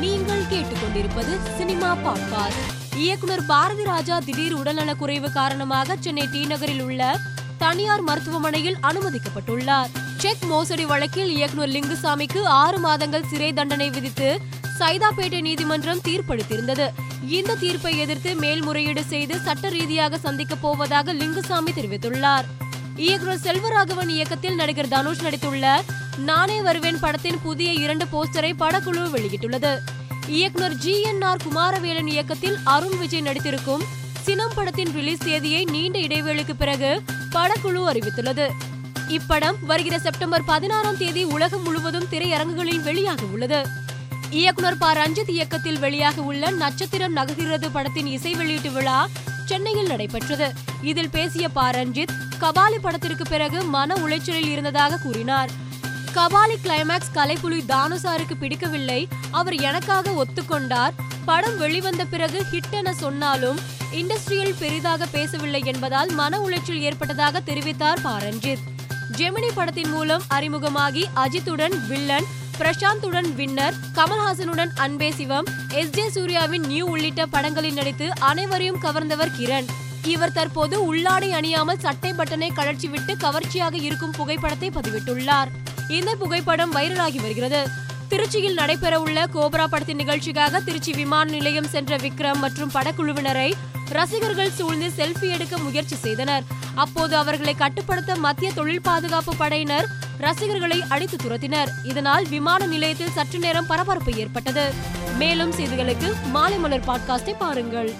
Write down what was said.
நீங்கள் கேட்டுக்கொண்டிருப்பது cinema podcast. இயக்குனர் பாரதி ராஜா திடீர் உடல்நலக் குறைவு காரணமாக சென்னை டி நகரில் உள்ள தனியார் மருத்துவமனையில் அனுமதிக்கப்பட்டுள்ளார். செக் மோசடி வழக்கில் இயக்குனர் லிங்குசாமிக்கு ஆறு மாதங்கள் சிறை தண்டனை விதித்து சைதாப்பேட்டை நீதிமன்றம் தீர்ப்பளித்திருந்தது. இந்த தீர்ப்பை எதிர்த்து மேல்முறையீடு செய்து சட்ட ரீதியாக சந்திக்கப் போவதாக லிங்குசாமி தெரிவித்துள்ளார். இயக்குனர் செல்வராகவன் இயக்கத்தில் நடிகர் தனுஷ் நடித்துள்ள நானே வருவேன் படத்தின் புதிய இரண்டு போஸ்டரை படக்குழு வெளியிட்டுள்ளது. இயக்குனர் ஜி என் ஆர் குமாரவேலன் இயக்கத்தில் அருண் விஜய் நடித்திருக்கும் சினம் படத்தின் ரிலீஸ் தேதியை நீண்ட இடைவேளைக்கு பிறகு படக்குழு அறிவித்துள்ளது. இப்படம் வருகிற செப்டம்பர் பதினாறாம் தேதி உலகம் முழுவதும் திரையரங்குகளில் வெளியாக உள்ளது. இயக்குனர் ப. ரஞ்சித் இயக்கத்தில் வெளியாக உள்ள நட்சத்திரம் நகர்கிறது படத்தின் இசை வெளியீட்டு விழா சென்னையில் நடைபெற்றது. இதில் பேசிய ப. ரஞ்சித் கபாலி படத்திற்கு பிறகு மன உளைச்சலில் இருந்ததாக கூறினார். கபாலி கிளைமேக்ஸ் கலைப்புலி தானுசாருக்கு பிடிக்கவில்லை. அவர் எனக்காக ஒத்துக்கொண்டார். படம் வெளிவந்த பிறகு ஹிட் என சொன்னாலும் இண்டஸ்ட்ரியில் பெரிதாக பேசவில்லை என்பதால் மன உளைச்சல் ஏற்பட்டதாக தெரிவித்தார் பாரஞ்சித். ஜெமினி படத்தின் மூலம் அறிமுகமாகி அஜித்துடன் வில்லன் பிரசாந்துடன் வின்னர் கமல்ஹாசனுடன் அன்பே சிவம் எஸ் ஜே சூர்யாவின் நியூ உள்ளிட்ட படங்களில் நடித்து அனைவரையும் கவர்ந்தவர் கிரண். இவர் தற்போது உள்ளாடை அணியாமல் சட்டை பட்டனை கழற்சி விட்டு கவர்ச்சியாக இருக்கும் புகைப்படத்தை பதிவிட்டுள்ளார். இந்த புகைப்படம் வைரலாகி வருகிறது. திருச்சியில் நடைபெறவுள்ள கோப்ரா படத்தின் நிகழ்ச்சிக்காக திருச்சி விமான நிலையம் சென்ற விக்ரம் மற்றும் படக்குழுவினரை ரசிகர்கள் சூழ்ந்து செல்ஃபி எடுக்க முயற்சி செய்தனர். அப்போது அவர்களை கட்டுப்படுத்த மத்திய தொழில் பாதுகாப்பு படையினர் ரசிகர்களை அடித்து துரத்தினர். இதனால் விமான நிலையத்தில் சற்று நேரம் பரபரப்பு ஏற்பட்டது. மேலும் செய்திகளுக்கு மாலை மலர் பாட்காஸ்டை பாருங்கள்.